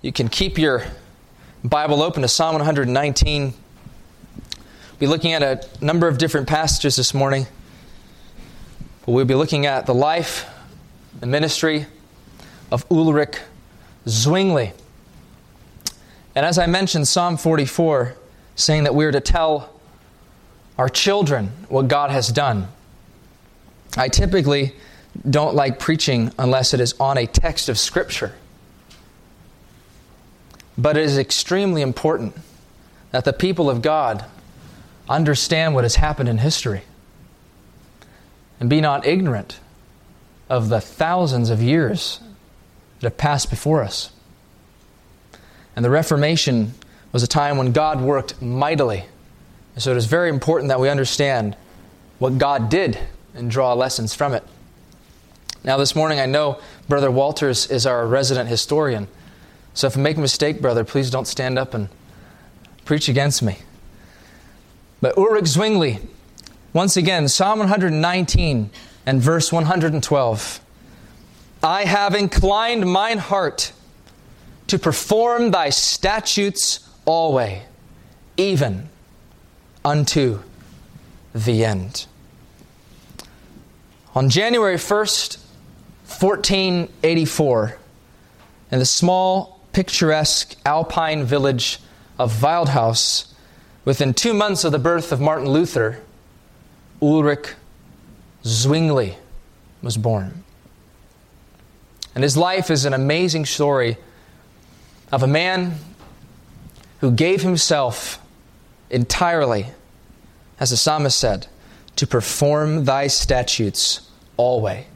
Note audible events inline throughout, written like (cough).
You can keep your Bible open to Psalm 119. We'll be looking at a number of different passages this morning. But we'll be looking at the life, the ministry of Ulrich Zwingli. And as I mentioned, Psalm 44, saying that we're to tell our children what God has done. I typically don't like preaching unless it is on a text of Scripture. But it is extremely important that the people of God understand what has happened in history and be not ignorant of the thousands of years that have passed before us. And the Reformation was a time when God worked mightily. And so it is very important that we understand what God did and draw lessons from it. Now, this morning, I know Brother Walters is our resident historian. So if I make a mistake, brother, please don't stand up and preach against me. But Ulrich Zwingli, once again, Psalm 119 and verse 112. I have inclined mine heart to perform thy statutes always, even unto the end. On January 1st, 1484, in the small picturesque alpine village of Wildhaus, within two months of the birth of Martin Luther, Ulrich Zwingli was born. And his life is an amazing story of a man who gave himself entirely, as the psalmist said, to perform thy statutes always,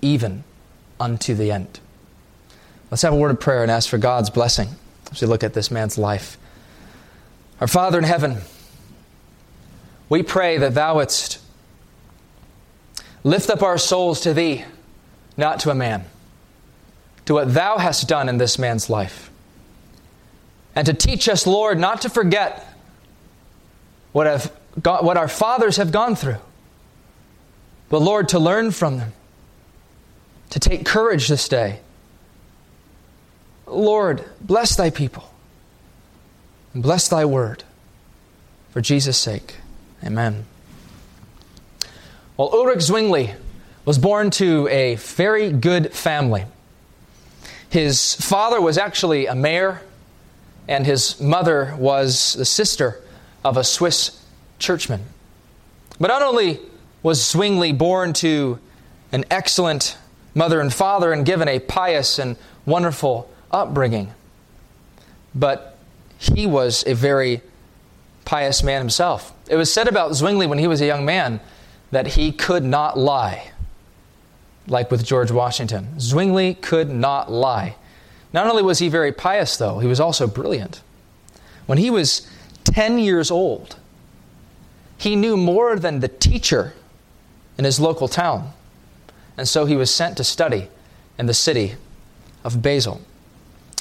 even unto the end. Let's have a word of prayer and ask for God's blessing as we look at this man's life. Our Father in heaven, we pray that Thou wouldst lift up our souls to Thee, not to a man, to what Thou hast done in this man's life. And to teach us, Lord, not to forget what, have what our fathers have gone through, but Lord, to learn from them, to take courage this day Lord, bless thy people and bless thy word. For Jesus' sake, amen. Well, Ulrich Zwingli was born to a very good family. His father was actually a mayor, and his mother was the sister of a Swiss churchman. But not only was Zwingli born to an excellent mother and father and given a pious and wonderful upbringing. But he was a very pious man himself. It was said about Zwingli when he was a young man that he could not lie, like with George Washington. Zwingli could not lie. Not only was he very pious, though, he was also brilliant. When he was 10 years old, he knew more than the teacher in his local town. And so he was sent to study in the city of Basel.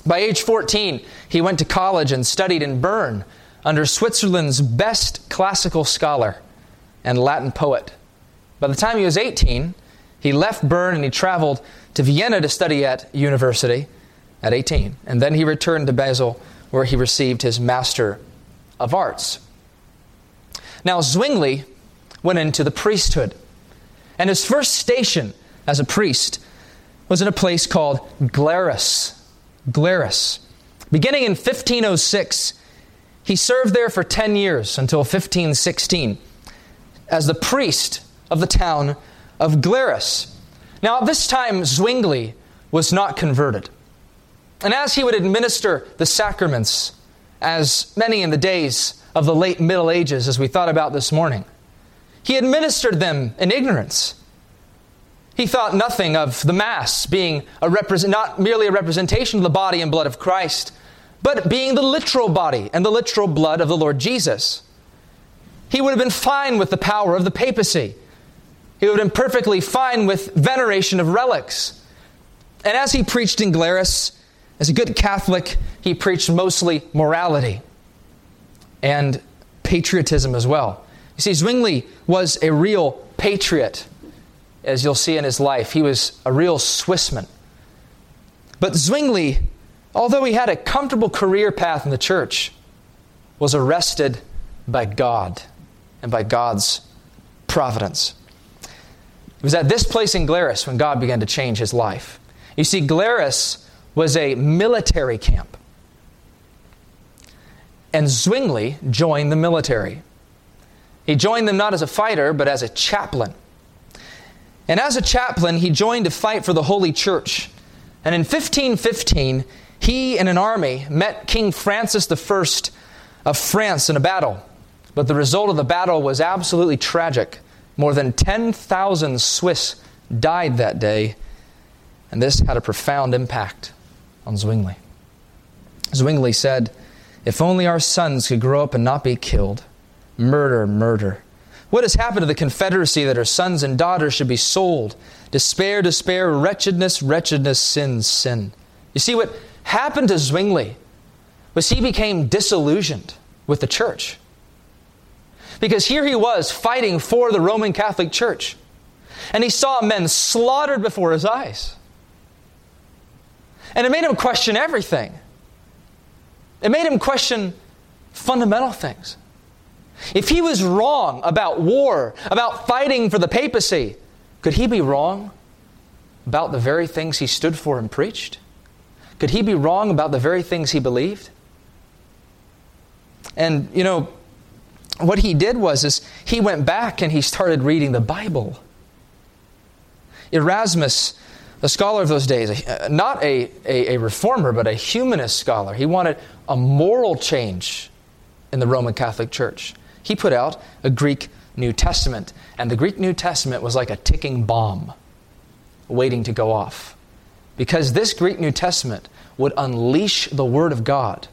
By age 14, he went to college and studied in Bern under Switzerland's best classical scholar and Latin poet. By the time he was 18, he left Bern and he traveled to Vienna to study at university at 18. And then he returned to Basel where he received his Master of Arts. Now, Zwingli went into the priesthood. And his first station as a priest was in a place called Glarus Glarus. Beginning in 1506, he served there for 10 years until 1516 as the priest of the town of Glarus. Now, at this time, Zwingli was not converted. And as he would administer the sacraments, as many in the days of the late Middle Ages, as we thought about this morning, he administered them in ignorance. He thought nothing of the Mass being a represent, not merely a representation of the body and blood of Christ, but being the literal body and the literal blood of the Lord Jesus. He would have been fine with the power of the papacy. He would have been perfectly fine with veneration of relics. And as he preached in Glarus, as a good Catholic, he preached mostly morality and patriotism as well. You see, Zwingli was a real patriot as you'll see in his life. He was a real Swissman. But Zwingli although he had a comfortable career path in the church, was arrested by God and by God's providence. It was at this place in Glarus when God began to change his life. You see, Glarus was a military camp. And Zwingli joined the military. He joined them not as a fighter, but as a chaplain. And as a chaplain, he joined to fight for the Holy Church. And in 1515, he and an army met King Francis I of France in a battle. But the result of the battle was absolutely tragic. More than 10,000 Swiss died that day, and this had a profound impact on Zwingli. Zwingli said, If only our sons could grow up and not be killed. Murder, murder. What has happened to the Confederacy that her sons and daughters should be sold? Despair, despair, wretchedness, wretchedness, sin, sin. You see, what happened to Zwingli was he became disillusioned with the church. Because here he was fighting for the Roman Catholic Church. And he saw men slaughtered before his eyes. And it made him question everything. It made him question fundamental things. If he was wrong about war, about fighting for the papacy, could he be wrong about the very things he stood for and preached? Could he be wrong about the very things he believed? And, you know, what he did was is he went back and he started reading the Bible. Erasmus, the scholar of those days, not a, a, a reformer, but a humanist scholar, he wanted a moral change in the Roman Catholic Church. He put out a Greek New Testament, and the Greek New Testament was like a ticking bomb waiting to go off. Because this Greek New Testament would unleash the Word of God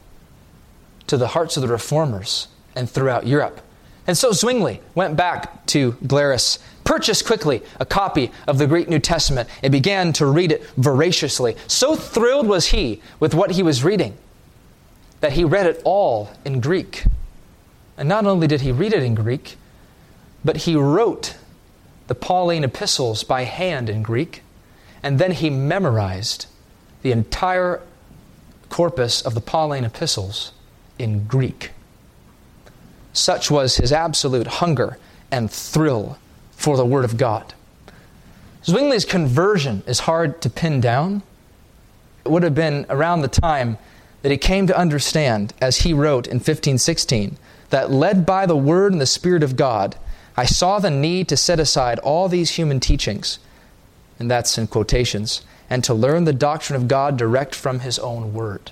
to the hearts of the reformers and throughout Europe. And so Zwingli went back to Glarus, purchased quickly a copy of the Greek New Testament, and began to read it voraciously. So thrilled was he with what he was reading that he read it all in Greek. And not only did he read it in Greek, but he wrote the Pauline epistles by hand in Greek, and then he memorized the entire corpus of the Pauline epistles in Greek. Such was his absolute hunger and thrill for the Word of God. Zwingli's conversion is hard to pin down. It would have been around the time that he came to understand, as he wrote in 1516, that led by the Word and the Spirit of God, I saw the need to set aside all these human teachings, and that's in quotations, and to learn the doctrine of God direct from His own Word.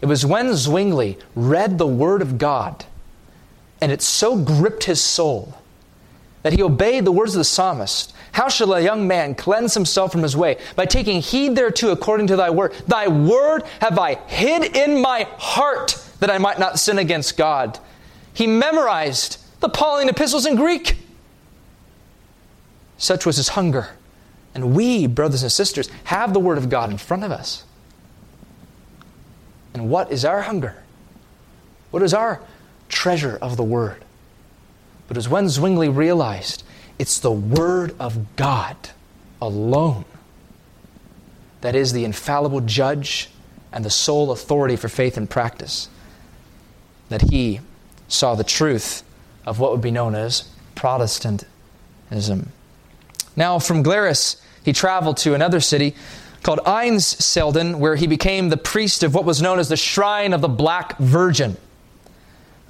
It was when Zwingli read the Word of God, and it so gripped his soul that he obeyed the words of the psalmist How shall a young man cleanse himself from his way? By taking heed thereto according to thy word. Thy word have I hid in my heart that I might not sin against God. He memorized the Pauline epistles in Greek. Such was his hunger. And we, brothers and sisters, have the Word of God in front of us. And what is our hunger? What is our treasure of the Word? But as when Zwingli realized it's the Word of God alone that is the infallible judge and the sole authority for faith and practice, that he saw the truth of what would be known as Protestantism. Now, from Glarus, he traveled to another city called Einsiedeln, where he became the priest of what was known as the Shrine of the Black Virgin.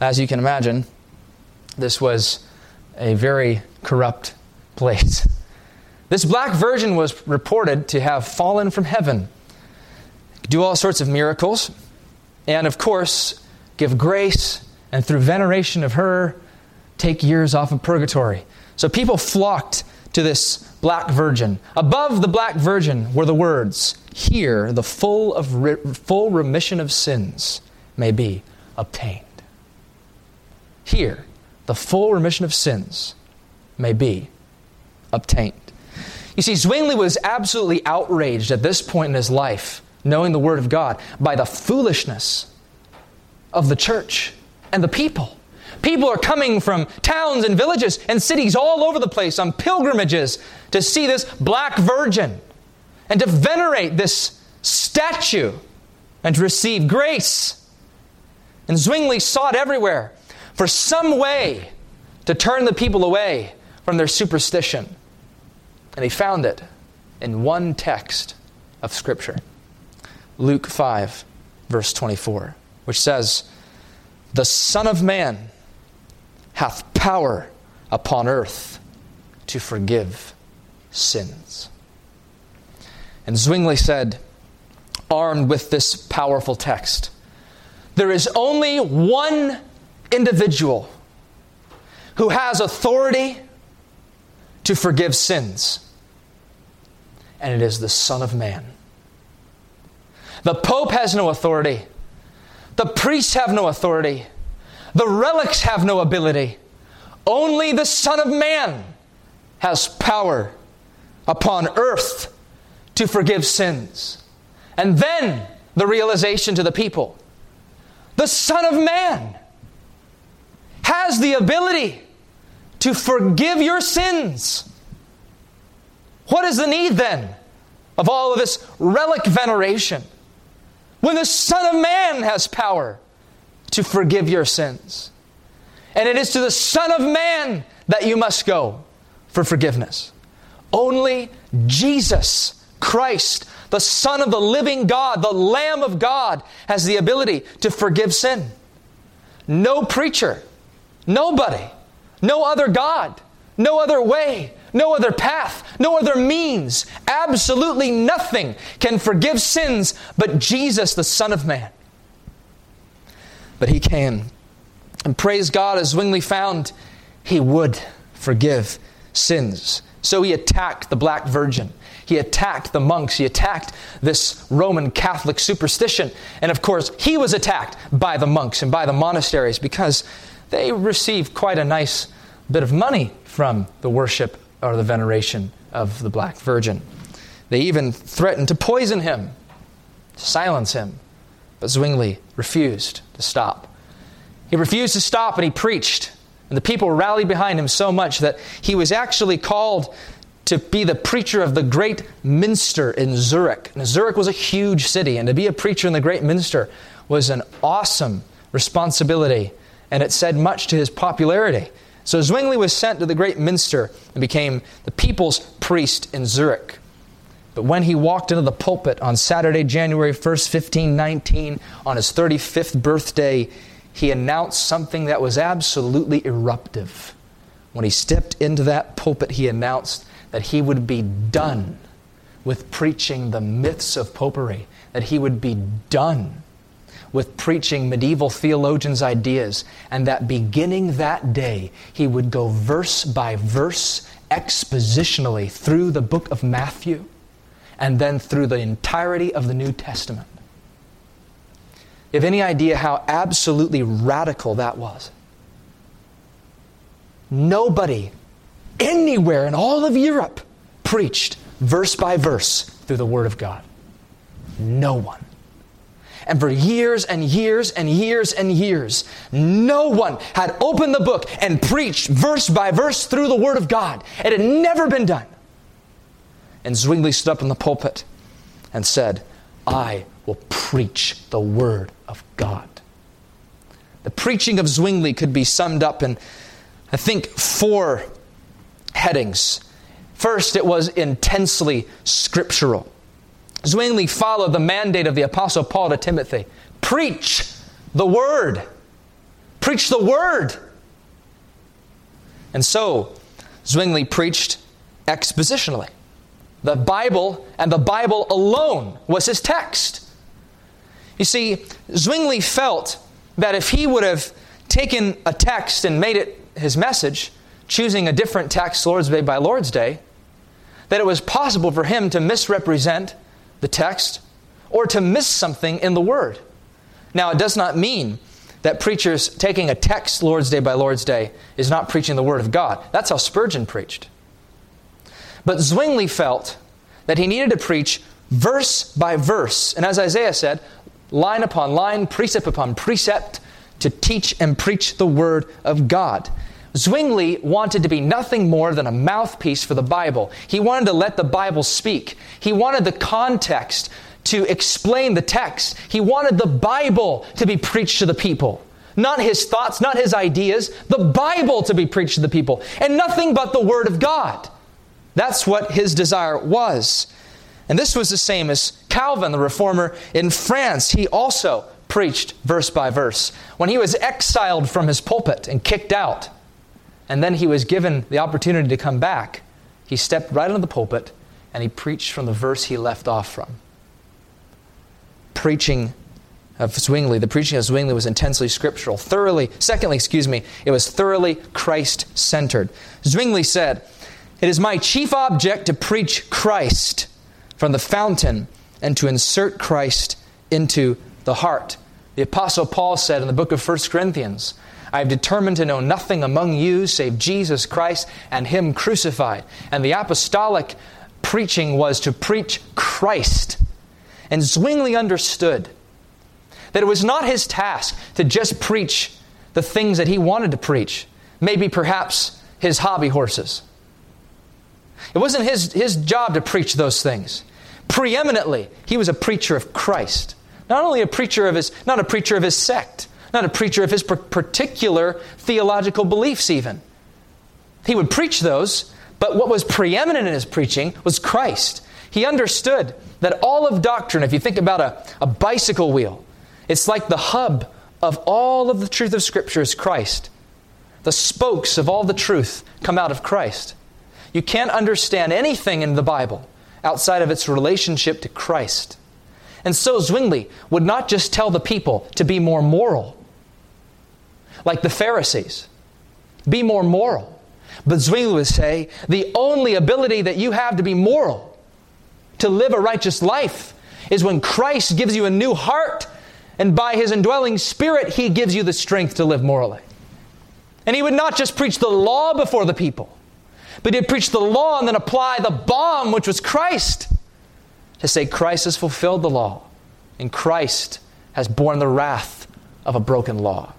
As you can imagine, this was a very corrupt place. This Black Virgin was reported to have fallen from heaven, do all sorts of miracles, and of course, give grace and through veneration of her, take years off of purgatory. So people flocked to this black virgin. Above the black virgin were the words, Here the full, of re- full remission of sins may be obtained. Here the full remission of sins may be obtained. You see, Zwingli was absolutely outraged at this point in his life, knowing the Word of God, by the foolishness of the church and the people. People are coming from towns and villages and cities all over the place on pilgrimages to see this black virgin and to venerate this statue and to receive grace. And Zwingli sought everywhere for some way to turn the people away from their superstition. And he found it in one text of Scripture Luke 5, verse 24, which says, The Son of Man hath power upon earth to forgive sins. And Zwingli said, armed with this powerful text, there is only one individual who has authority to forgive sins, and it is the Son of Man. The Pope has no authority. The priests have no authority. The relics have no ability. Only the Son of Man has power upon earth to forgive sins. And then the realization to the people the Son of Man has the ability to forgive your sins. What is the need then of all of this relic veneration when the Son of Man has power to forgive your sins? And it is to the Son of Man that you must go for forgiveness. Only Jesus Christ, the Son of the living God, the Lamb of God, has the ability to forgive sin. No preacher, nobody, no other God, no other way, no other path, no other means, absolutely nothing can forgive sins but Jesus, the Son of Man. But He can. And praise God, as Zwingli found, He would forgive sins. So He attacked the Black Virgin. He attacked the monks. He attacked this Roman Catholic superstition. And of course, he was attacked by the monks and by the monasteries because they received quite a nice bit of money from the worship or the veneration of the Black Virgin. They even threatened to poison him, to silence him. But Zwingli refused to stop. He refused to stop and he preached. And the people rallied behind him so much that he was actually called to be the preacher of the great minster in Zurich. And Zurich was a huge city, and to be a preacher in the great minster was an awesome responsibility, and it said much to his popularity. So Zwingli was sent to the great minster and became the people's priest in Zurich. But when he walked into the pulpit on Saturday, January 1st, 1519, on his 35th birthday, he announced something that was absolutely eruptive. When he stepped into that pulpit, he announced that he would be done with preaching the myths of popery, that he would be done with preaching medieval theologians' ideas, and that beginning that day, he would go verse by verse, expositionally through the book of Matthew, and then through the entirety of the New Testament. You have any idea how absolutely radical that was? Nobody anywhere in all of Europe preached verse by verse through the Word of God. No one. And for years and years and years and years, no one had opened the book and preached verse by verse through the Word of God. It had never been done. And Zwingli stood up in the pulpit and said, I will preach the Word of God. The preaching of Zwingli could be summed up in, I think, four headings. First, it was intensely scriptural. Zwingli followed the mandate of the Apostle Paul to Timothy preach the word. Preach the word. And so, Zwingli preached expositionally. The Bible and the Bible alone was his text. You see, Zwingli felt that if he would have taken a text and made it his message, choosing a different text Lord's Day by Lord's Day, that it was possible for him to misrepresent the text or to miss something in the Word. Now, it does not mean that preachers taking a text Lord's Day by Lord's Day is not preaching the Word of God. That's how Spurgeon preached. But Zwingli felt that he needed to preach verse by verse, and as Isaiah said, line upon line, precept upon precept, to teach and preach the Word of God. Zwingli wanted to be nothing more than a mouthpiece for the Bible. He wanted to let the Bible speak. He wanted the context to explain the text. He wanted the Bible to be preached to the people. Not his thoughts, not his ideas, the Bible to be preached to the people, and nothing but the Word of God. That's what his desire was. And this was the same as Calvin, the reformer in France. He also preached verse by verse. When he was exiled from his pulpit and kicked out, and then he was given the opportunity to come back, he stepped right into the pulpit and he preached from the verse he left off from. Preaching of Zwingli, the preaching of Zwingli was intensely scriptural, thoroughly, secondly, excuse me, it was thoroughly Christ centered. Zwingli said, It is my chief object to preach Christ from the fountain and to insert Christ into the heart. The Apostle Paul said in the book of 1 Corinthians, I have determined to know nothing among you save Jesus Christ and Him crucified. And the apostolic preaching was to preach Christ. And Zwingli understood that it was not his task to just preach the things that he wanted to preach, maybe perhaps his hobby horses. It wasn't his, his job to preach those things. Preeminently, he was a preacher of Christ. Not only a preacher of his, not a preacher of his sect, not a preacher of his particular theological beliefs, even. He would preach those, but what was preeminent in his preaching was Christ. He understood that all of doctrine, if you think about a, a bicycle wheel, it's like the hub of all of the truth of Scripture is Christ. The spokes of all the truth come out of Christ. You can't understand anything in the Bible outside of its relationship to Christ. And so Zwingli would not just tell the people to be more moral, like the Pharisees, be more moral. But Zwingli would say the only ability that you have to be moral, to live a righteous life, is when Christ gives you a new heart and by his indwelling spirit, he gives you the strength to live morally. And he would not just preach the law before the people, but he'd preach the law and then apply the bomb, which was Christ, to say Christ has fulfilled the law, and Christ has borne the wrath of a broken law.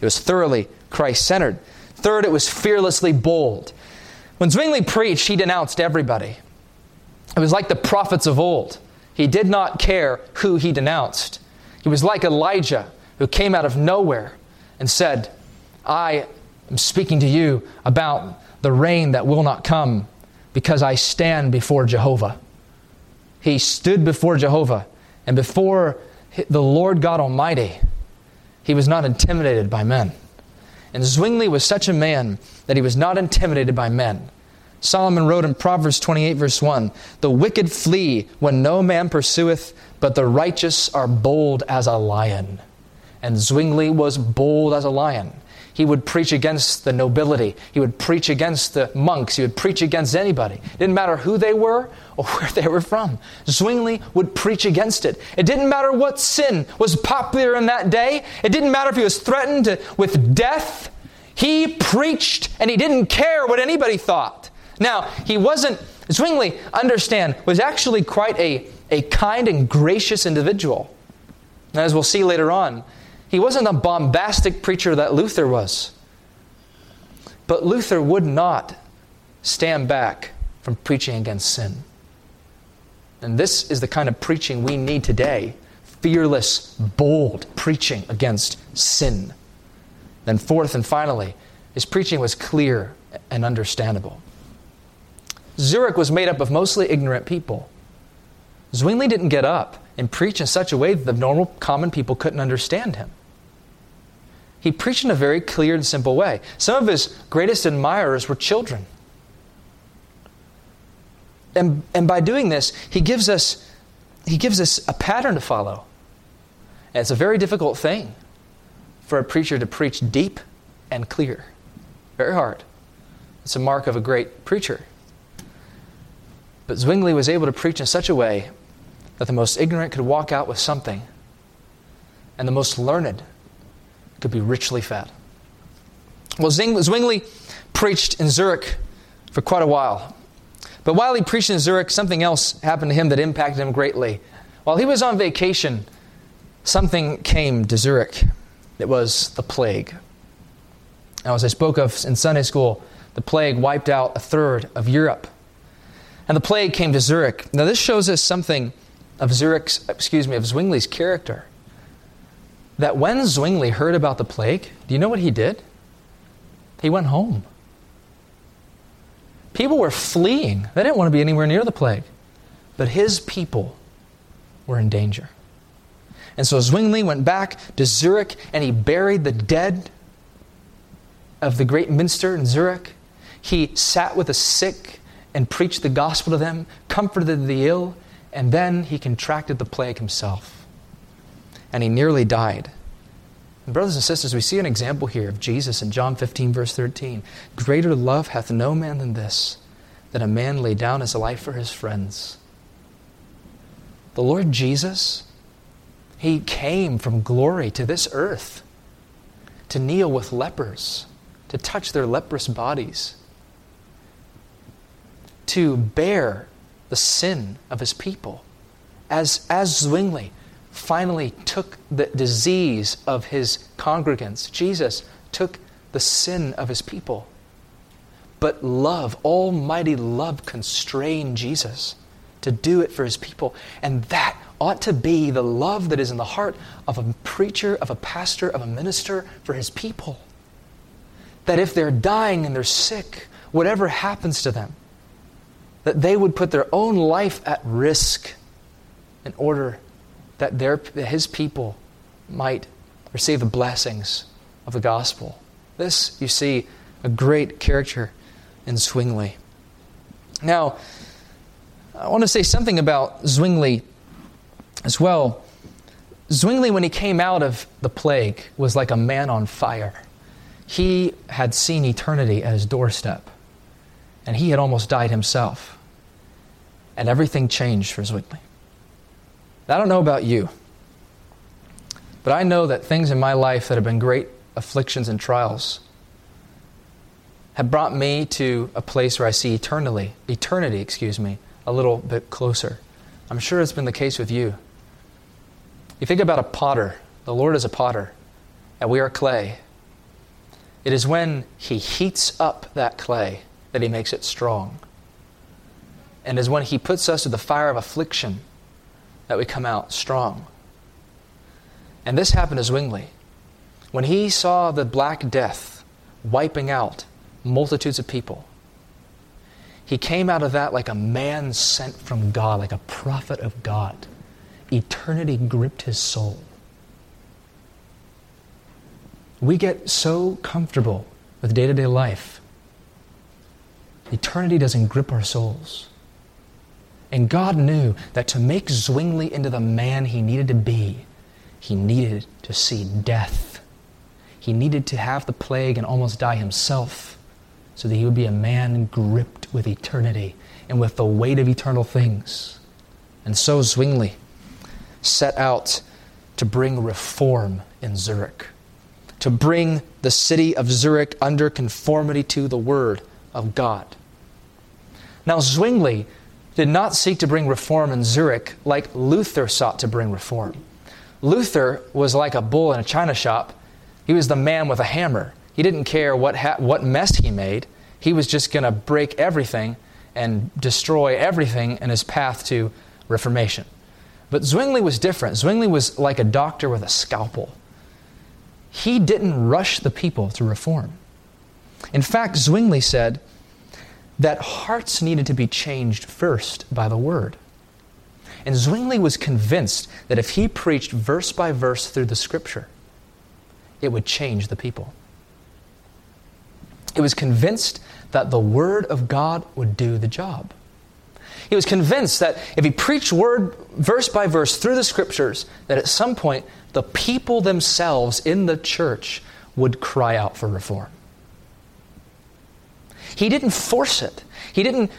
It was thoroughly Christ centered. Third, it was fearlessly bold. When Zwingli preached, he denounced everybody. It was like the prophets of old. He did not care who he denounced. He was like Elijah who came out of nowhere and said, I am speaking to you about the rain that will not come because I stand before Jehovah. He stood before Jehovah and before the Lord God Almighty. He was not intimidated by men. And Zwingli was such a man that he was not intimidated by men. Solomon wrote in Proverbs 28, verse 1 The wicked flee when no man pursueth, but the righteous are bold as a lion. And Zwingli was bold as a lion. He would preach against the nobility. He would preach against the monks. He would preach against anybody. It didn't matter who they were or (laughs) where they were from. Zwingli would preach against it. It didn't matter what sin was popular in that day. It didn't matter if he was threatened with death. He preached and he didn't care what anybody thought. Now, he wasn't, Zwingli, understand, was actually quite a, a kind and gracious individual. And as we'll see later on, he wasn't a bombastic preacher that Luther was. But Luther would not stand back from preaching against sin. And this is the kind of preaching we need today fearless, bold preaching against sin. Then, fourth and finally, his preaching was clear and understandable. Zurich was made up of mostly ignorant people. Zwingli didn't get up and preach in such a way that the normal, common people couldn't understand him. He preached in a very clear and simple way. Some of his greatest admirers were children. And, and by doing this, he gives, us, he gives us a pattern to follow. And it's a very difficult thing for a preacher to preach deep and clear. Very hard. It's a mark of a great preacher. But Zwingli was able to preach in such a way that the most ignorant could walk out with something, and the most learned could be richly fed. Well, Zwingli preached in Zurich for quite a while. But while he preached in Zurich, something else happened to him that impacted him greatly. While he was on vacation, something came to Zurich. It was the plague. Now, as I spoke of in Sunday school, the plague wiped out a third of Europe and the plague came to Zurich. Now, this shows us something of Zurich's, excuse me, of Zwingli's character that when Zwingli heard about the plague, do you know what he did? He went home. People were fleeing. They didn't want to be anywhere near the plague. But his people were in danger. And so Zwingli went back to Zurich and he buried the dead of the great minster in Zurich. He sat with the sick and preached the gospel to them, comforted the ill, and then he contracted the plague himself. And he nearly died. And brothers and sisters, we see an example here of Jesus in John 15, verse 13. Greater love hath no man than this, that a man lay down his life for his friends. The Lord Jesus, He came from glory to this earth to kneel with lepers, to touch their leprous bodies, to bear the sin of his people. As, as Zwingli finally took the disease of his congregants, Jesus took the sin of his people. But love, almighty love, constrained Jesus to do it for his people. And that ought to be the love that is in the heart of a preacher, of a pastor, of a minister for his people. That if they're dying and they're sick, whatever happens to them, that they would put their own life at risk in order that their, his people might receive the blessings of the gospel. This, you see, a great character in Zwingli. Now, I want to say something about Zwingli as well. Zwingli, when he came out of the plague, was like a man on fire. He had seen eternity at his doorstep, and he had almost died himself and everything changed for Zwingli. I don't know about you, but I know that things in my life that have been great afflictions and trials have brought me to a place where I see eternally, eternity, excuse me, a little bit closer. I'm sure it's been the case with you. You think about a potter. The Lord is a potter, and we are clay. It is when He heats up that clay that He makes it strong and is when He puts us to the fire of affliction that we come out strong. And this happened to Zwingli. When he saw the Black Death wiping out multitudes of people, he came out of that like a man sent from God, like a prophet of God. Eternity gripped his soul. We get so comfortable with day to day life. Eternity doesn't grip our souls. And God knew that to make Zwingli into the man he needed to be, he needed to see death. He needed to have the plague and almost die himself so that he would be a man gripped with eternity and with the weight of eternal things. And so Zwingli set out to bring reform in Zurich, to bring the city of Zurich under conformity to the Word of God. Now, Zwingli did not seek to bring reform in Zurich like Luther sought to bring reform. Luther was like a bull in a china shop. He was the man with a hammer. He didn't care what, ha- what mess he made. He was just going to break everything and destroy everything in his path to reformation. But Zwingli was different. Zwingli was like a doctor with a scalpel. He didn't rush the people to reform. In fact, Zwingli said, that hearts needed to be changed first by the Word. And Zwingli was convinced that if he preached verse by verse through the Scripture, it would change the people. He was convinced that the Word of God would do the job. He was convinced that if he preached word verse by verse through the scriptures, that at some point the people themselves in the church would cry out for reform. He didn't force it, he didn't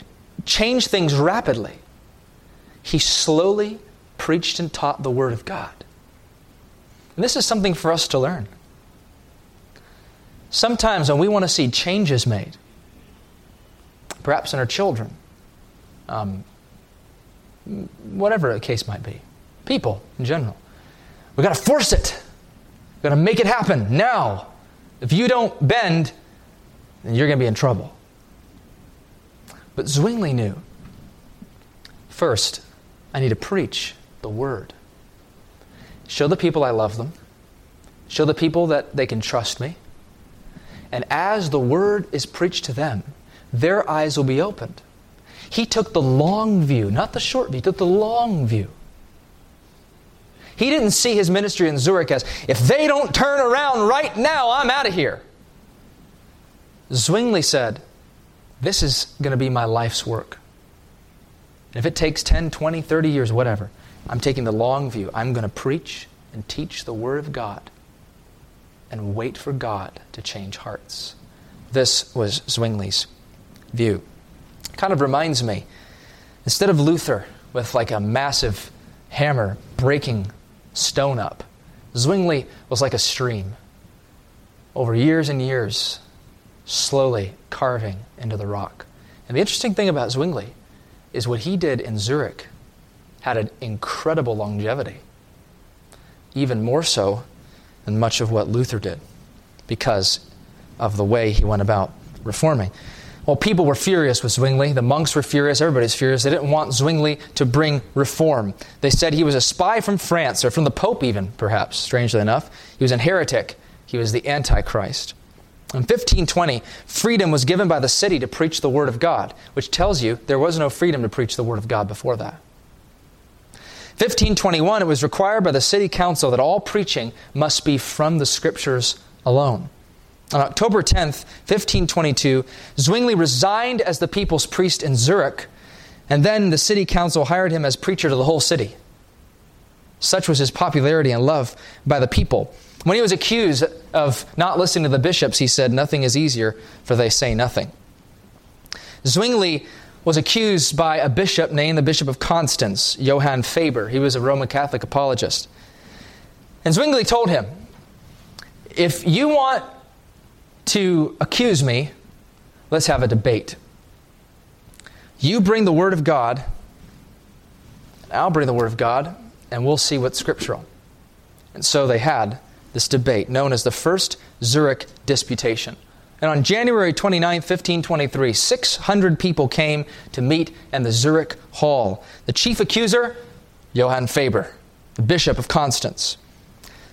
change things rapidly. He slowly preached and taught the Word of God. And this is something for us to learn. Sometimes when we want to see changes made, perhaps in our children, um, whatever the case might be, people in general, we've got to force it. We've got to make it happen now. If you don't bend, then you're going to be in trouble. But Zwingli knew first, I need to preach. the Word. Show the people I love them. Show the people that they can trust me. And as the Word is preached to them, their eyes will be opened. He took the long view, not the short view, he took the long view. He didn't see his ministry in Zurich as, if they don't turn around right now, I'm out of here. Zwingli said, This is going to be my life's work. And if it takes 10, 20, 30 years, whatever, I'm taking the long view. I'm going to preach and teach the Word of God and wait for God to change hearts. This was Zwingli's view. Kind of reminds me, instead of Luther with like a massive hammer breaking stone up, Zwingli was like a stream. Over years and years, slowly carving into the rock. And the interesting thing about Zwingli is what he did in Zurich had an incredible longevity, even more so than much of what Luther did, because of the way he went about reforming. Well, people were furious with Zwingli. The monks were furious. Everybody's furious. They didn't want Zwingli to bring reform. They said he was a spy from France, or from the Pope, even, perhaps, strangely enough. He was a heretic. He was the Antichrist. In 1520, freedom was given by the city to preach the Word of God, which tells you there was no freedom to preach the Word of God before that. 1521, it was required by the city council that all preaching must be from the Scriptures alone. On October 10th, 1522, Zwingli resigned as the people's priest in Zurich, and then the city council hired him as preacher to the whole city. Such was his popularity and love by the people. When he was accused of not listening to the bishops, he said, Nothing is easier, for they say nothing. Zwingli was accused by a bishop named the Bishop of Constance, Johann Faber. He was a Roman Catholic apologist. And Zwingli told him, If you want to accuse me, let's have a debate. You bring the Word of God, I'll bring the Word of God, and we'll see what's scriptural. And so they had this debate known as the First Zurich Disputation. And on January 29, 1523, 600 people came to meet in the Zurich Hall. The chief accuser, Johann Faber, the Bishop of Constance.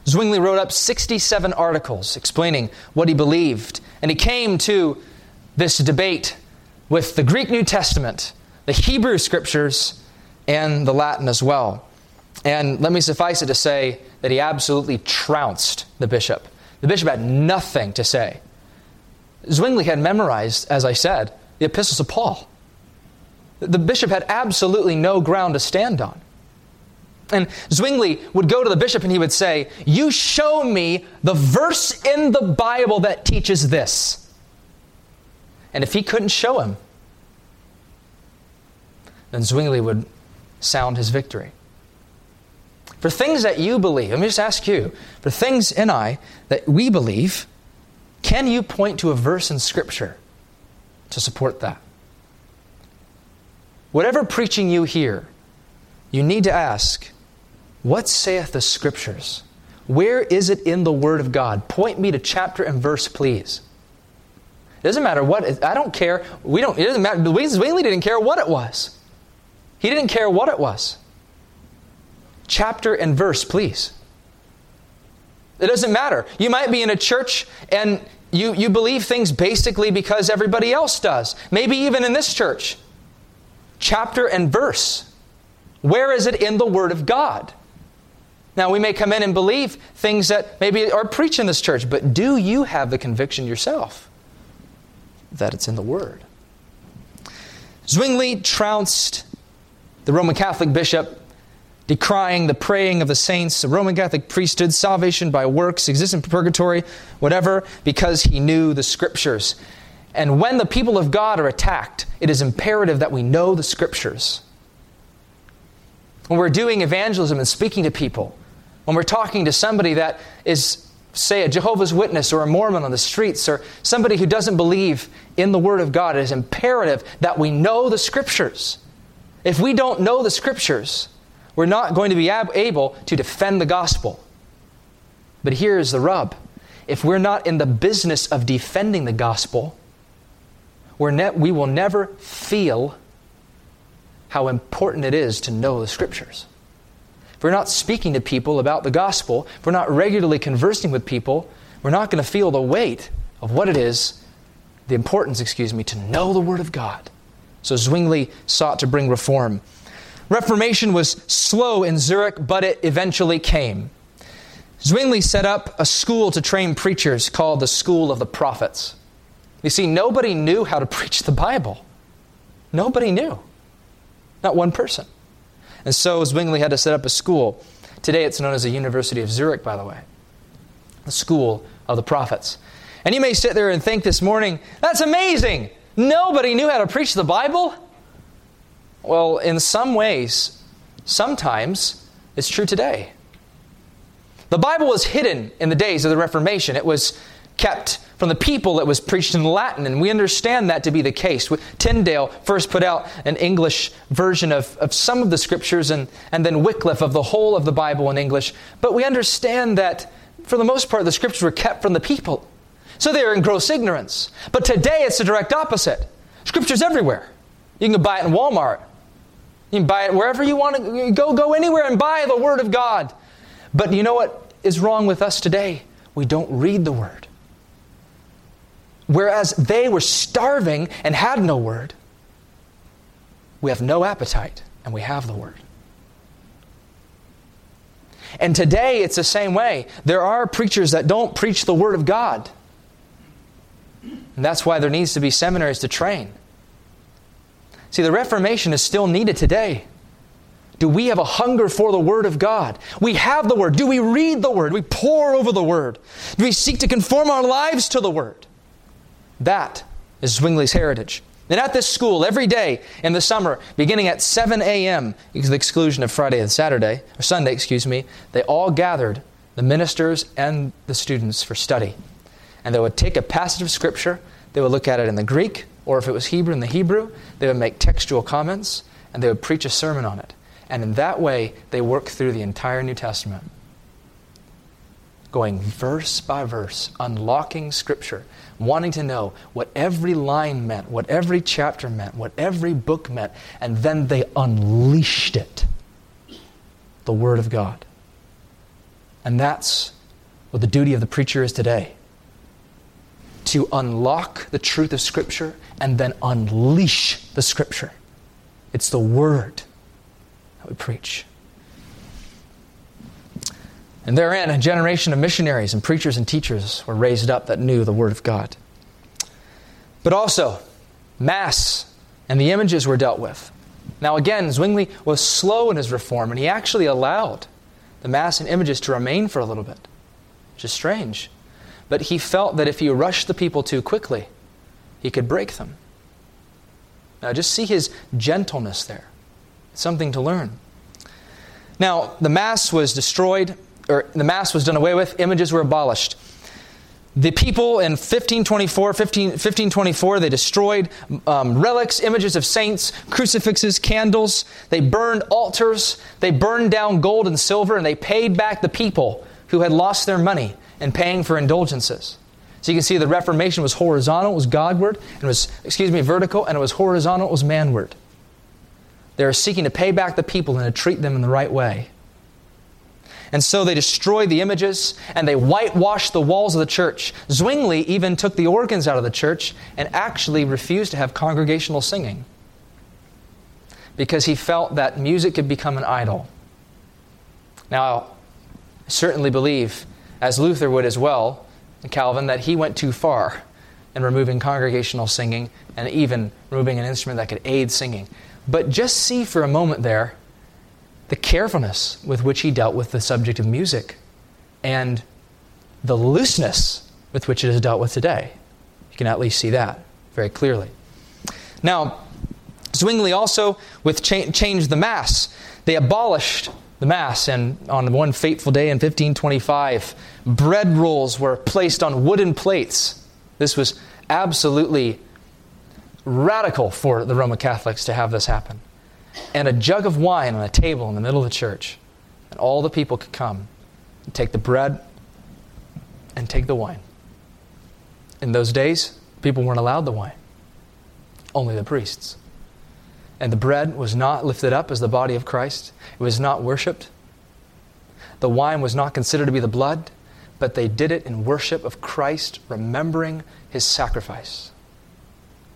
Zwingli wrote up 67 articles explaining what he believed, and he came to this debate with the Greek New Testament, the Hebrew Scriptures, and the Latin as well. And let me suffice it to say that he absolutely trounced the bishop. The bishop had nothing to say. Zwingli had memorized, as I said, the epistles of Paul. The bishop had absolutely no ground to stand on. And Zwingli would go to the bishop and he would say, You show me the verse in the Bible that teaches this. And if he couldn't show him, then Zwingli would sound his victory. For things that you believe, let me just ask you, for things in I that we believe, can you point to a verse in Scripture to support that? Whatever preaching you hear, you need to ask, What saith the Scriptures? Where is it in the Word of God? Point me to chapter and verse, please. It doesn't matter what, I don't care. We don't, it doesn't matter. Zwingli didn't care what it was. He didn't care what it was chapter and verse, please. It doesn't matter. You might be in a church and you, you believe things basically because everybody else does. Maybe even in this church. Chapter and verse. Where is it in the Word of God? Now, we may come in and believe things that maybe are preached in this church, but do you have the conviction yourself that it's in the Word? Zwingli trounced the Roman Catholic bishop decrying the praying of the saints, the Roman Catholic priesthood, salvation by works, existence in purgatory, whatever, because he knew the scriptures. And when the people of God are attacked, it is imperative that we know the scriptures. When we're doing evangelism and speaking to people, when we're talking to somebody that is, say, a Jehovah's Witness or a Mormon on the streets, or somebody who doesn't believe in the Word of God, it is imperative that we know the scriptures. If we don't know the scriptures, we're not going to be able to defend the gospel. But here's the rub if we're not in the business of defending the gospel, we're ne- we will never feel how important it is to know the scriptures. if we're not speaking to people about the gospel, if we're not regularly conversing with people, we're not going to feel the weight of what it is, the importance, excuse me, to know the Word of God. So Zwingli sought to bring reform. Reformation was slow in Zurich, but it eventually came. Zwingli set up a school to train preachers called the School of the Prophets. You see, nobody knew how to (laughs) preach the Bible. Nobody knew. Not one person. And so Zwingli had to set up a school. Today it's known as the University of Zurich, by the way. The School of the Prophets. And you may sit there and think this morning, that's amazing. Nobody knew how to preach the Bible. Well, in some ways, sometimes it's true today. The Bible was hidden in the days of the Reformation. It was kept from the people it was preached in Latin, and we understand that to be the case. Tyndale first put out an English version of, of some of the scriptures, and, and then Wycliffe of the whole of the Bible in English. But we understand that, for the most part, the scriptures were kept from the people. So they were in gross ignorance. But today it's the direct opposite. Scripture's everywhere. You can buy it in Walmart. You can buy it wherever you want to go, go anywhere and buy the Word of God. But you know what is wrong with us today? We don't read the Word. Whereas they were starving and had no Word, we have no appetite and we have the Word. And today it's the same way. There are preachers that don't preach the Word of God. And that's why there needs to be seminaries to train. See, the Reformation is still needed today. Do we have a hunger for the Word of God? We have the Word. Do we read the Word? We pore over the Word. Do we seek to conform our lives to the Word? That is Zwingli's heritage. And at this school, every day in the summer, beginning at 7 a.m., to the exclusion of Friday and Saturday, or Sunday, excuse me, they all gathered, the ministers and the students, for study. And they would take a passage of Scripture, they would look at it in the Greek, or if it was Hebrew in the Hebrew, they would make textual comments, and they would preach a sermon on it. And in that way, they worked through the entire New Testament, going verse by verse, unlocking Scripture, wanting to know what every line meant, what every chapter meant, what every book meant, and then they unleashed it the Word of God. And that's what the duty of the preacher is today to unlock the truth of Scripture and then unleash the Scripture. It's the Word that we preach. And therein, a generation of missionaries and preachers and teachers were raised up that knew the Word of God. But also, Mass and the images were dealt with. Now, again, Zwingli was slow in his reform, and he actually allowed the Mass and images to remain for a little bit, which is strange. But he felt that if he rushed the people too quickly, he could break them. Now, just see his gentleness there. It's something to learn. Now, the Mass was destroyed, or the Mass was done away with, images were abolished. The people in 1524, 15, 1524 they destroyed um, relics, images of saints, crucifixes, candles. They burned altars. They burned down gold and silver, and they paid back the people who had lost their money and paying for indulgences. So you can see the Reformation was horizontal, it was Godward, and it was, excuse me, vertical, and it was horizontal, it was manward. They were seeking to pay back the people and to treat them in the right way. And so they destroyed the images and they whitewashed the walls of the church. Zwingli even took the organs out of the church and actually refused to have congregational singing because he felt that music could become an idol. Now, I certainly believe as Luther would as well, Calvin, that he went too far in removing congregational singing and even removing an instrument that could aid singing. But just see for a moment there the carefulness with which he dealt with the subject of music and the looseness with which it is dealt with today. You can at least see that very clearly. Now, Zwingli also with cha- changed the Mass. They abolished the Mass, and on one fateful day in 1525, bread rolls were placed on wooden plates. This was absolutely radical for the Roman Catholics to have this happen. And a jug of wine on a table in the middle of the church. And all the people could come and take the bread and take the wine. In those days, people weren't allowed the wine, only the priests. And the bread was not lifted up as the body of Christ, it was not worshiped. the wine was not considered to be the blood, but they did it in worship of Christ, remembering his sacrifice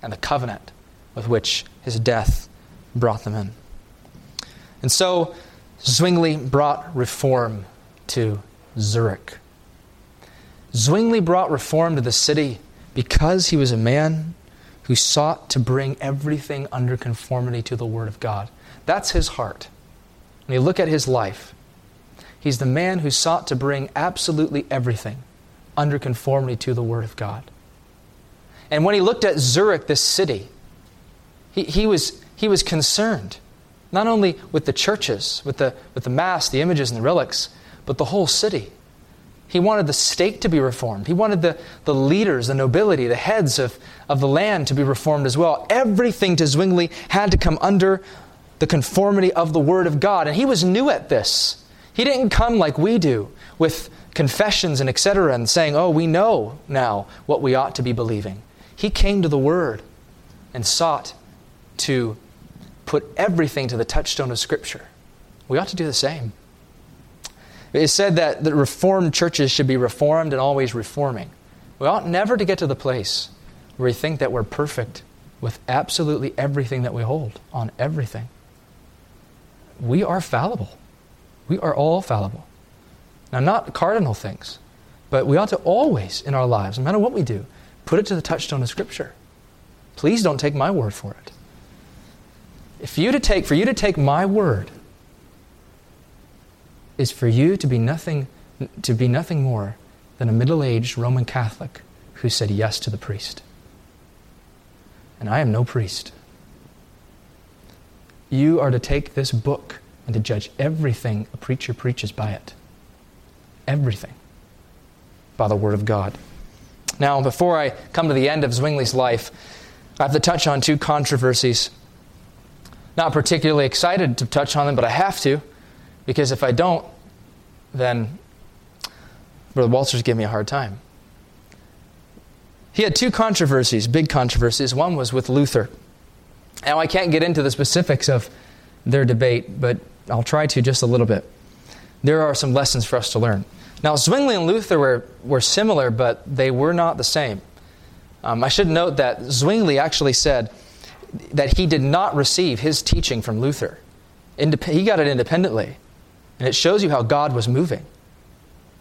and the covenant with which his death brought them in. And so Zwingli brought reform to Zurich. Zwingli brought reform to the city because he was a man who sought to bring everything under conformity to the Word of God. That's his heart. When you look at his life, he's the man who sought to bring absolutely everything under conformity to the Word of God. And when he looked at Zurich, this city, he, he, was, he was concerned not only with the churches, with the, with the Mass, the images, and the relics, but the whole city. He wanted the state to be reformed. He wanted the, the leaders, the nobility, the heads of, of the land to be reformed as well. Everything to Zwingli had to come under the conformity of the Word of God. And he was new at this. He didn't come like we do with confessions and etc. and saying, oh, we know now what we ought to be believing. He came to the Word and sought to put everything to the touchstone of Scripture. We ought to do the same. It is said that the Reformed churches should be reformed and always reforming. We ought never to get to the place where we think that we're perfect with absolutely everything that we hold on everything. We are fallible. We are all fallible. Now, not cardinal things, but we ought to always in our lives, no matter what we do, put it to the touchstone of Scripture. Please don't take my word for it. If you to take, for you to take my word is for you to be nothing, to be nothing more than a middle aged Roman Catholic who said yes to the priest. And I am no priest. You are to take this book and to judge everything a preacher preaches by it. Everything. By the Word of God. Now, before I come to the end of Zwingli's life, I have to touch on two controversies. Not particularly excited to touch on them, but I have to. Because if I don't, then Brother Walters give me a hard time. He had two controversies, big controversies. One was with Luther. Now, I can't get into the specifics of their debate, but I'll try to just a little bit. There are some lessons for us to learn. Now, Zwingli and Luther were, were similar, but they were not the same. Um, I should note that Zwingli actually said that he did not receive his teaching from Luther. Indep- he got it independently. And it shows you how God was moving.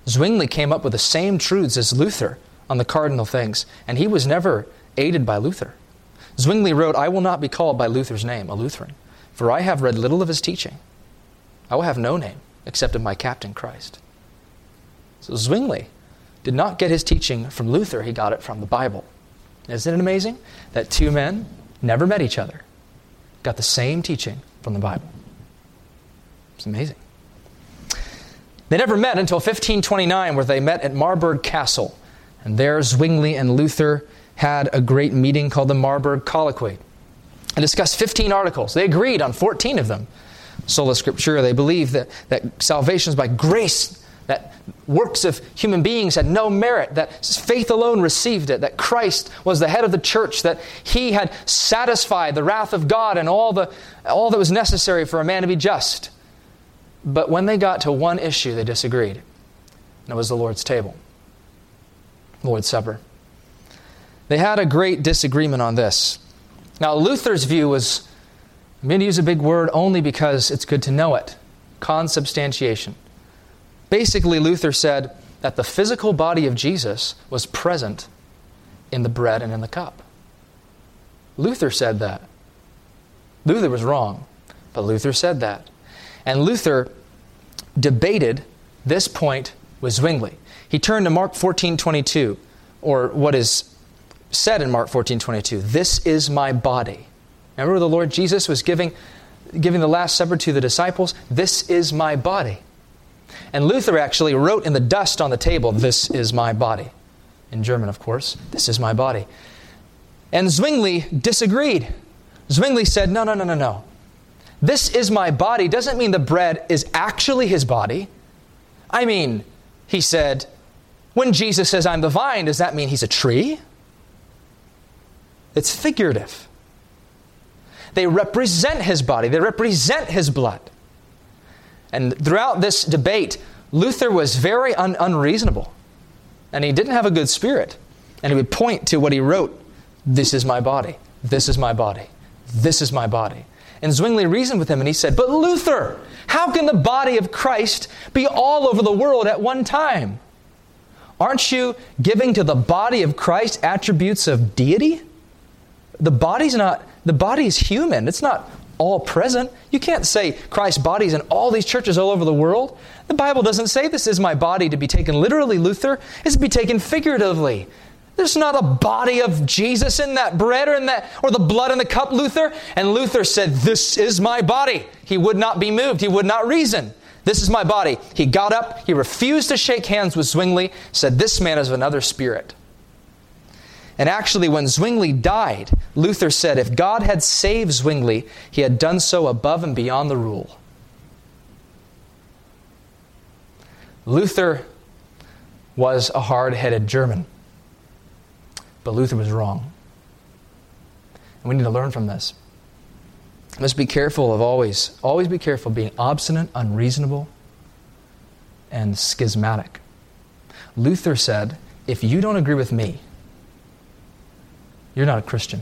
Zwingli came up with the same truths as Luther on the cardinal things, and he was never aided by Luther. Zwingli wrote, I will not be called by Luther's name, a Lutheran, for I have read little of his teaching. I will have no name except of my captain Christ. So Zwingli did not get his teaching from Luther, he got it from the Bible. Isn't it amazing that two men never met each other, got the same teaching from the Bible? It's amazing. They never met until 1529, where they met at Marburg Castle. And there, Zwingli and Luther had a great meeting called the Marburg Colloquy and discussed 15 articles. They agreed on 14 of them. Sola Scriptura, they believed that, that salvation is by grace, that works of human beings had no merit, that faith alone received it, that Christ was the head of the church, that he had satisfied the wrath of God and all, the, all that was necessary for a man to be just. But when they got to one issue, they disagreed. And it was the Lord's table, Lord's Supper. They had a great disagreement on this. Now, Luther's view was I'm going to use a big word only because it's good to know it consubstantiation. Basically, Luther said that the physical body of Jesus was present in the bread and in the cup. Luther said that. Luther was wrong, but Luther said that. And Luther debated this point with Zwingli. He turned to Mark 14:22, or what is said in Mark 14:22, "This is my body." Remember the Lord Jesus was giving giving the last supper to the disciples, "This is my body." And Luther actually wrote in the dust on the table, "This is my body." In German, of course, "This is my body." And Zwingli disagreed. Zwingli said, "No, no, no, no, no. This is my body doesn't mean the bread is actually his body. I mean, he said, when Jesus says, I'm the vine, does that mean he's a tree? It's figurative. They represent his body, they represent his blood. And throughout this debate, Luther was very un- unreasonable, and he didn't have a good spirit. And he would point to what he wrote This is my body. This is my body. This is my body. And Zwingli reasoned with him, and he said, But Luther, how can the body of Christ be all over the world at one time? Aren't you giving to the body of Christ attributes of deity? The body's not, the body is human. It's not all present. You can't say Christ's body's in all these churches all over the world. The Bible doesn't say this is my body to be taken literally, Luther. It's to be taken figuratively. There's not a body of Jesus in that bread or in that or the blood in the cup, Luther. And Luther said, This is my body. He would not be moved, he would not reason. This is my body. He got up, he refused to shake hands with Zwingli, said, This man is of another spirit. And actually, when Zwingli died, Luther said if God had saved Zwingli, he had done so above and beyond the rule. Luther was a hard headed German, but Luther was wrong. And we need to learn from this. We must be careful of always, always be careful of being obstinate, unreasonable, and schismatic. Luther said, if you don't agree with me, you're not a Christian.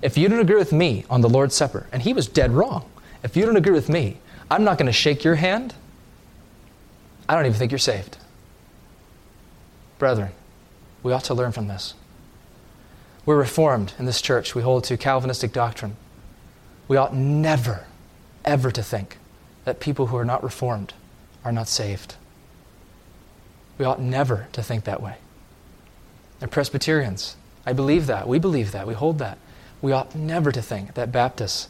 If you don't agree with me on the Lord's Supper, and he was dead wrong, if you don't agree with me, I'm not going to shake your hand. I don't even think you're saved. Brethren, we ought to learn from this. We're reformed in this church. We hold to Calvinistic doctrine. We ought never, ever to think that people who are not reformed are not saved. We ought never to think that way. And Presbyterians, I believe that. We believe that. We hold that. We ought never to think that Baptists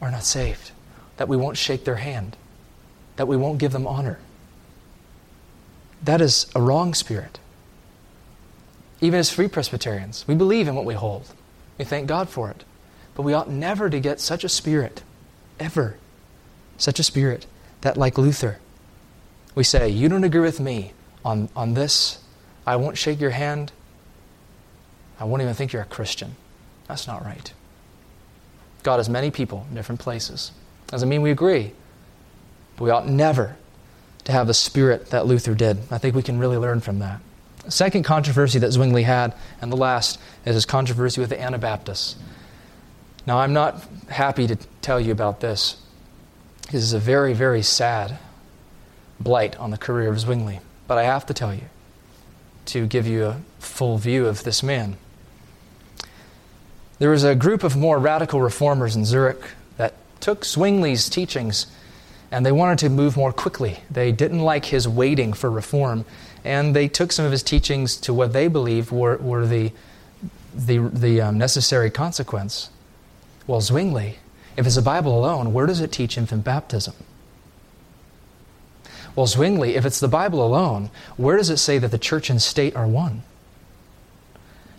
are not saved, that we won't shake their hand, that we won't give them honor. That is a wrong spirit. Even as Free Presbyterians, we believe in what we hold. We thank God for it. But we ought never to get such a spirit, ever, such a spirit, that like Luther, we say, You don't agree with me on, on this, I won't shake your hand, I won't even think you're a Christian. That's not right. God has many people in different places. Doesn't mean we agree. But we ought never to have the spirit that Luther did. I think we can really learn from that. Second controversy that Zwingli had, and the last, is his controversy with the Anabaptists. Now, I'm not happy to tell you about this because it's a very, very sad blight on the career of Zwingli. But I have to tell you to give you a full view of this man. There was a group of more radical reformers in Zurich that took Zwingli's teachings and they wanted to move more quickly. They didn't like his waiting for reform, and they took some of his teachings to what they believed were, were the, the, the um, necessary consequence. Well, Zwingli, if it's the Bible alone, where does it teach infant baptism? Well, Zwingli, if it's the Bible alone, where does it say that the church and state are one?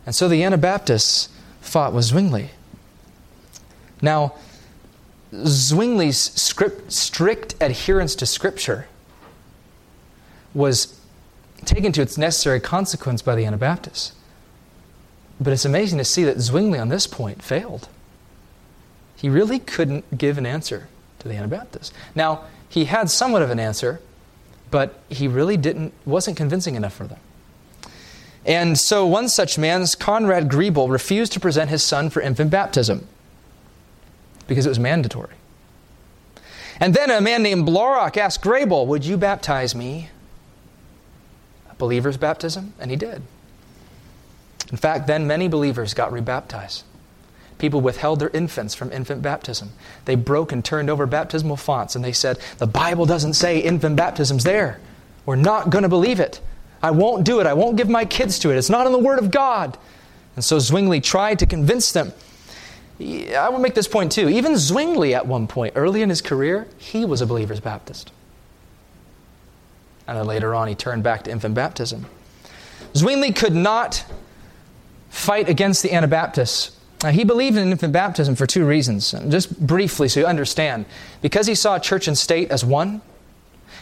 And so the Anabaptists fought with Zwingli. Now, Zwingli's script, strict adherence to Scripture was taken to its necessary consequence by the Anabaptists. But it's amazing to see that Zwingli on this point failed. He really couldn't give an answer to the Anabaptists. Now, he had somewhat of an answer, but he really didn't wasn't convincing enough for them. And so one such man, Conrad Grebel, refused to present his son for infant baptism because it was mandatory. And then a man named Blaurock asked Grebel, Would you baptize me? Believer's baptism? And he did. In fact, then many believers got rebaptized. People withheld their infants from infant baptism. They broke and turned over baptismal fonts and they said, The Bible doesn't say infant baptism's there. We're not going to believe it. I won't do it. I won't give my kids to it. It's not in the Word of God. And so Zwingli tried to convince them. I will make this point too. Even Zwingli, at one point, early in his career, he was a believer's Baptist. And then later on, he turned back to infant baptism. Zwingli could not fight against the Anabaptists. Now, he believed in infant baptism for two reasons. Just briefly, so you understand. Because he saw church and state as one,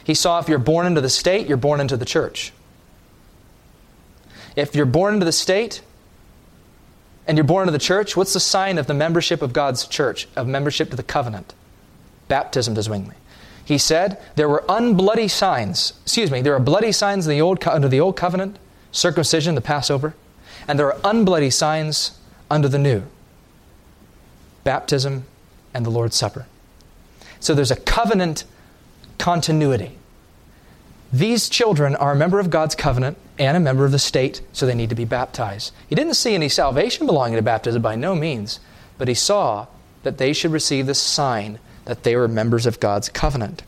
he saw if you're born into the state, you're born into the church. If you're born into the state and you're born into the church, what's the sign of the membership of God's church, of membership to the covenant? Baptism to Zwingli. He said there were unbloody signs. Excuse me, there are bloody signs in the old, under the old covenant, circumcision, the Passover, and there are unbloody signs under the new, baptism and the Lord's Supper. So there's a covenant continuity. These children are a member of God's covenant and a member of the state, so they need to be baptized. He didn't see any salvation belonging to baptism by no means, but he saw that they should receive the sign that they were members of God's covenant.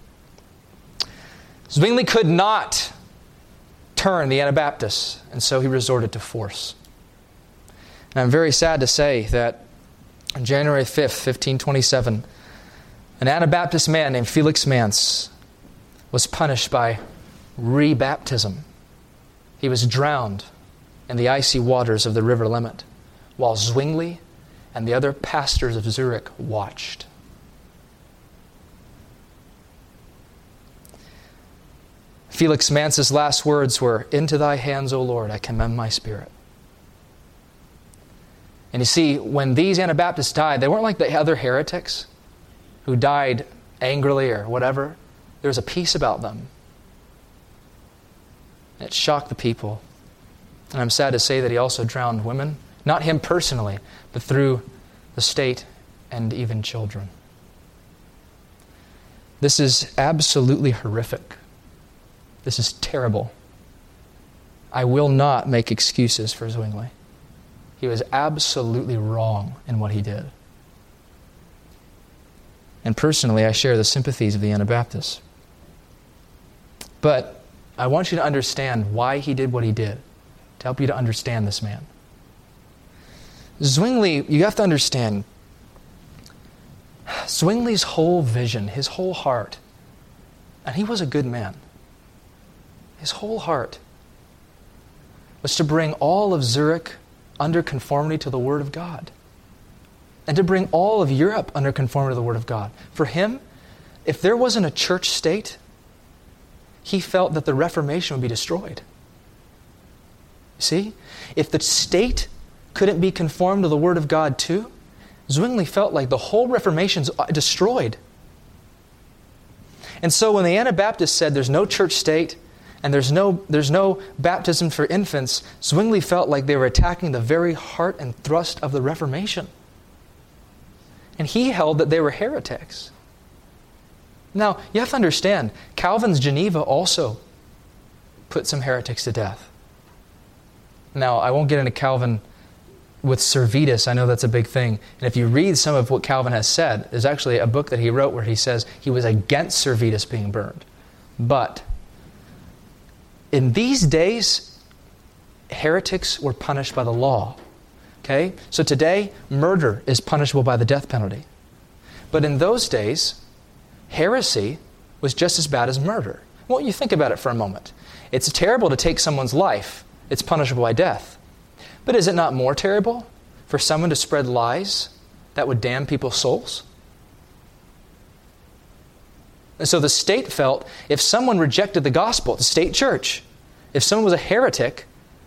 Zwingli could not turn the Anabaptists, and so he resorted to force. And I'm very sad to say that on January 5th, 1527, an Anabaptist man named Felix Manz was punished by rebaptism. He was drowned in the icy waters of the River Limmat, while Zwingli and the other pastors of Zurich watched. Felix Manz's last words were, Into thy hands, O Lord, I commend my spirit. And you see, when these Anabaptists died, they weren't like the other heretics who died angrily or whatever. There was a peace about them. It shocked the people. And I'm sad to say that he also drowned women. Not him personally, but through the state and even children. This is absolutely horrific. This is terrible. I will not make excuses for Zwingli. He was absolutely wrong in what he did. And personally, I share the sympathies of the Anabaptists. But I want you to understand why he did what he did, to help you to understand this man. Zwingli, you have to understand, Zwingli's whole vision, his whole heart, and he was a good man his whole heart was to bring all of Zurich under conformity to the Word of God and to bring all of Europe under conformity to the Word of God. For him, if there wasn't a church state, he felt that the Reformation would be destroyed. See? If the state couldn't be conformed to the Word of God too, Zwingli felt like the whole Reformation's uh, destroyed. And so when the Anabaptists said there's no church state, and there's no, there's no baptism for infants, Zwingli felt like they were attacking the very heart and thrust of the Reformation. And he held that they were heretics. Now, you have to understand, Calvin's Geneva also put some heretics to death. Now, I won't get into Calvin with Servetus. I know that's a big thing. And if you read some of what Calvin has said, there's actually a book that he wrote where he says he was against Servetus being burned. But in these days, heretics were punished by the law. Okay? So today, murder is punishable by the death penalty. But in those days, heresy was just as bad as murder. Well, you think about it for a moment. It's terrible to take someone's life, it's punishable by death. But is it not more terrible for someone to spread lies that would damn people's souls? And so the state felt if someone rejected the gospel, the state church, if someone was a heretic,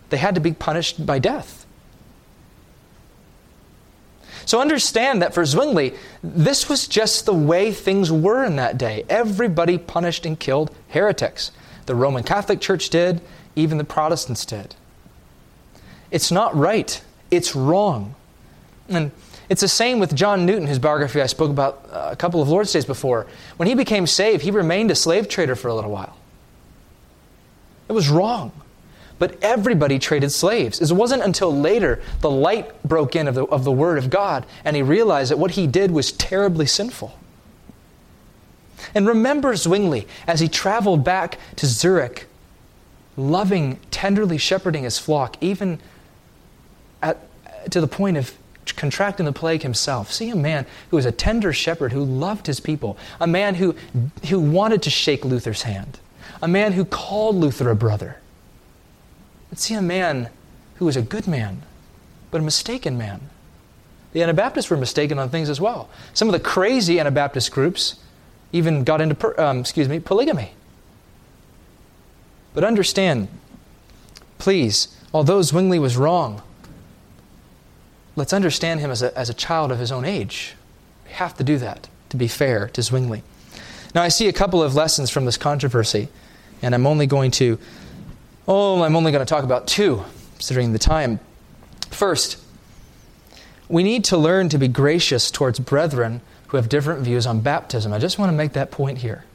they had to be punished by death. So understand that for Zwingli, this was just the way things were in that day. Everybody punished and killed heretics. The Roman Catholic Church did, even the Protestants did. It's not right, it's wrong. And it's the same with John Newton, whose biography I spoke about uh, a couple of Lord's Days before. When he became saved, he remained a slave trader for a little while. It was wrong. But everybody traded slaves. It wasn't until later the light broke in of the, of the Word of God and he realized that what he did was terribly sinful. And remember Zwingli as he traveled back to Zurich, loving, tenderly shepherding his flock, even at, to the point of contracting the plague himself. See a man who was a tender shepherd who loved his people, a man who, who wanted to shake Luther's hand, a man who called Luther a brother. But see a man who was a good man, but a mistaken man. The Anabaptists were mistaken on things as well. Some of the crazy Anabaptist groups even got into, um, excuse me, polygamy. But understand, please, although Zwingli was wrong, let's understand him as a, as a child of his own age. We have to do that to be fair to Zwingli. Now, I see a couple of lessons from this controversy, and I'm only going to, oh, I'm only going to talk about two, considering the time. First, we need to learn to be gracious towards brethren who have different views on baptism. I just want to make that point here.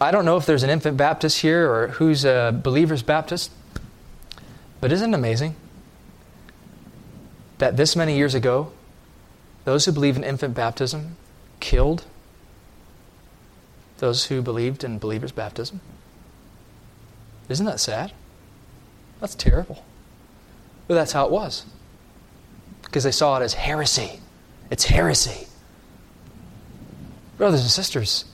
I don't know if there's an infant Baptist here or who's a believer's Baptist, but isn't it amazing that this many years ago, those who believe in infant baptism killed those who believed in believers' baptism? Isn't that sad? That's terrible. But that's how it was. Because they saw it as heresy. It's heresy. Brothers and sisters,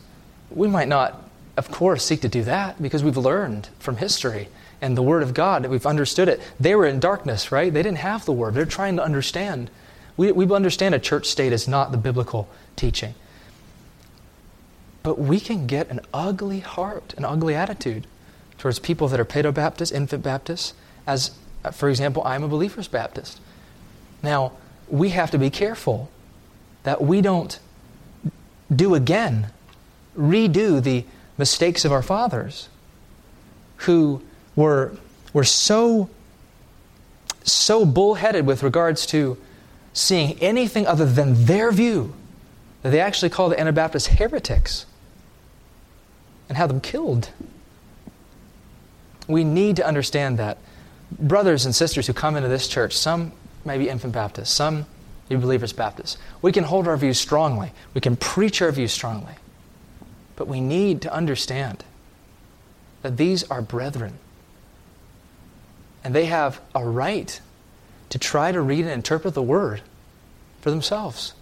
we might not, of course, seek to do that because we've learned from history and the Word of God, we've understood it. They were in darkness, right? They didn't have the Word. They're trying to understand. We, we understand a church state is not the biblical teaching. But we can get an ugly heart, an ugly attitude towards people that are Paedo Baptists, infant Baptists, as, uh, for example, I'm a believer's Baptist. Now, we have to be careful that we don't do again, redo the mistakes of our fathers who were, were so, so bullheaded with regards to seeing anything other than their view that they actually called the Anabaptists heretics and have them killed. We need to understand that brothers and sisters who come into this church, some may be infant Baptists, some may be believers Baptists, we can hold our views strongly. We can preach our views strongly. But we need to understand that these are brethren. And they have a right to try to read and interpret the Word for themselves.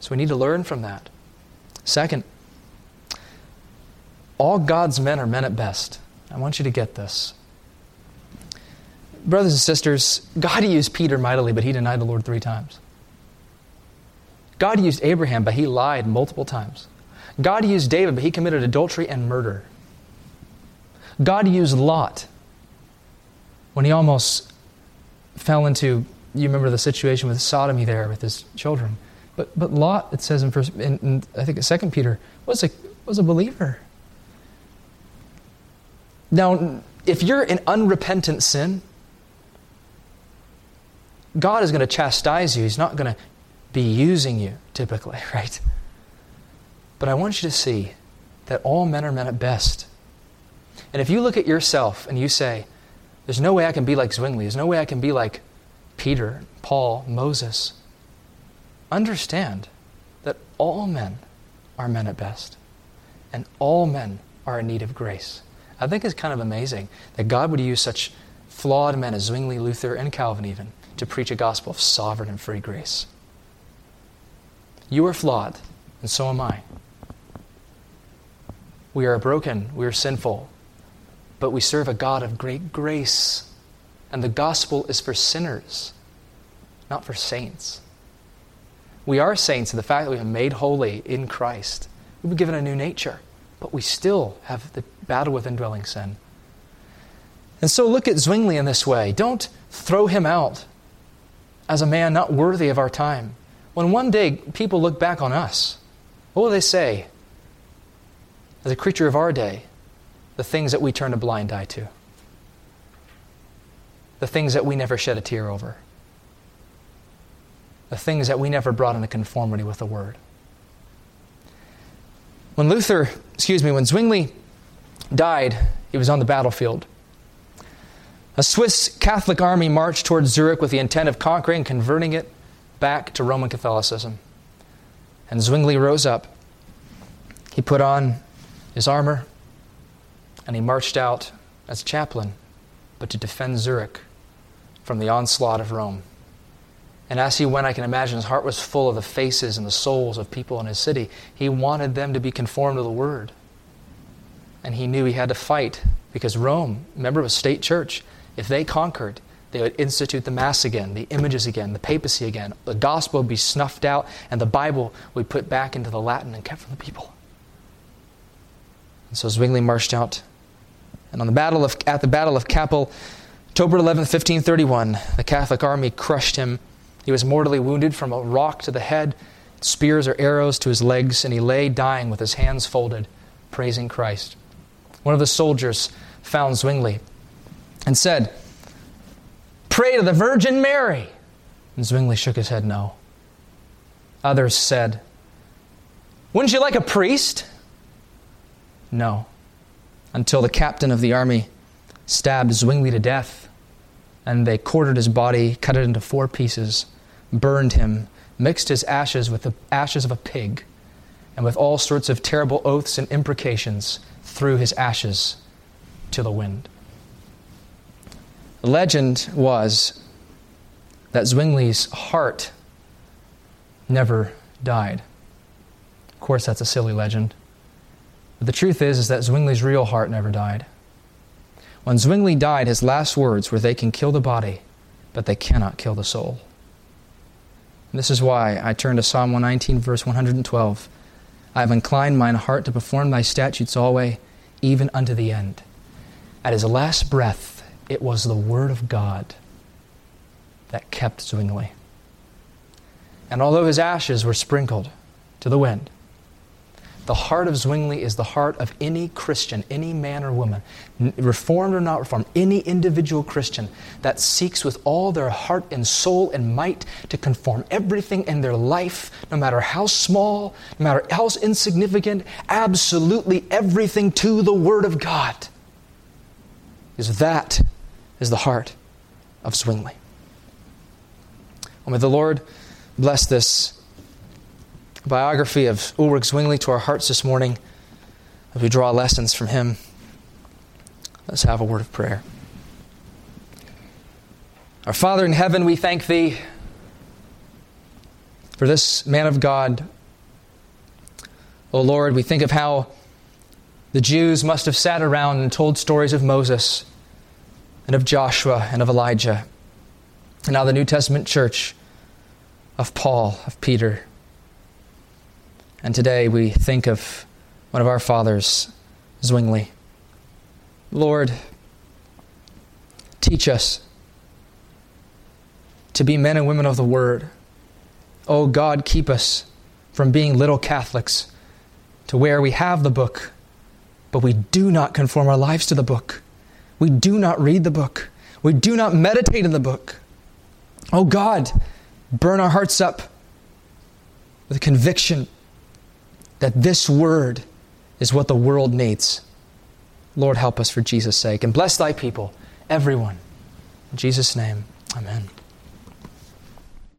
So we need to learn from that. Second, all God's men are men at best. I want you to get this. Brothers and sisters, God used Peter mightily, but he denied the Lord three times. God used Abraham, but he lied multiple times. God used David, but he committed adultery and murder. God used Lot, when he almost fell into, you remember the situation with sodomy there with his children. But, but Lot, it says in, first, in, in I think it's Second Peter, was a, was a believer. Now, if you're in unrepentant sin, God is going to chastise you. He's not going to be using you typically, (laughs) right? But I want you to see that all men are men at best. And if you look at yourself and you say, there's no way I can be like Zwingli. There's no way I can be like Peter, Paul, Moses. Understand that all men are men at best, and all men are in need of grace. I think it's kind of amazing that God would use such flawed men as Zwingli, Luther, and Calvin, even, to preach a gospel of sovereign and free grace. You are flawed, and so am I. We are broken, we are sinful, but we serve a God of great grace. And the gospel is for sinners, not for saints. We are saints in the fact that we've been made holy in Christ. We've been given a new nature, but we still have the battle with indwelling sin. And so look at Zwingli in this way. Don't throw him out as a man not worthy of our time. When one day people look back on us, what will they say? As a creature of our day, the things that we turn a blind eye to, the things that we never shed a tear over, the things that we never brought into conformity with the Word. When Luther, excuse me, when Zwingli died, he was on the battlefield. A Swiss Catholic army marched towards Zurich with the intent of conquering and converting it back to Roman Catholicism. And Zwingli rose up. He put on his armor, and he marched out as chaplain, but to defend Zurich from the onslaught of Rome. And as he went, I can imagine his heart was full of the faces and the souls of people in his city. He wanted them to be conformed to the Word. And he knew he had to fight because Rome, remember, it was state church. If they conquered, they would institute the Mass again, the images again, the papacy again. The gospel would be snuffed out, and the Bible would be put back into the Latin and kept from the people. And so Zwingli marched out and on the battle of, at the Battle of Kappel, October 11, 1531, the Catholic army crushed him. He was mortally wounded from a rock to the head. spears or arrows to his legs, and he lay dying with his hands folded, praising Christ. One of the soldiers found Zwingli and said, Pray to the Virgin Mary. And Zwingli shook his head no. Others said, Wouldn't you like a priest? No. Until the captain of the army stabbed Zwingli to death, and they quartered his body, cut it into four pieces, burned him, mixed his ashes with the ashes of a pig, and with all sorts of terrible oaths and imprecations, threw his ashes to the wind. The legend was that Zwingli's heart never died. Of course, that's a silly legend. But the truth is, is that Zwingli's real heart never died. When Zwingli died, his last words were, They can kill the body, but they cannot kill the soul. And this is why I turn to Psalm 119, verse 112. I have inclined mine heart to perform thy statutes always, even unto the end. At his last breath, it was the word of God that kept Zwingli. And although his ashes were sprinkled to the wind, the heart of Zwingli is the heart of any Christian, any man or woman, reformed or not reformed, any individual Christian that seeks with all their heart and soul and might to conform everything in their life, no matter how small, no matter how insignificant, absolutely everything to the Word of God. Because that is the heart of Zwingli. May the Lord bless this biography of Ulrich Zwingli to our hearts this morning as we draw lessons from him. Let's have a word of prayer. Our Father in heaven, we thank Thee for this man of God. O oh Lord, we think of how the Jews must have sat around and told stories of Moses and of Joshua and of Elijah. And now the New Testament church of Paul, of Peter. And today we think of one of our fathers, Zwingli. Lord, teach us to be men and women of the Word. Oh God, keep us from being little Catholics to where we have the book, but we do not conform our lives to the book. We do not read the book. We do not meditate in the book. Oh God, burn our hearts up with conviction that this word is what the world needs. Lord, help us for Jesus' sake. And bless thy people, everyone. In Jesus' name, amen.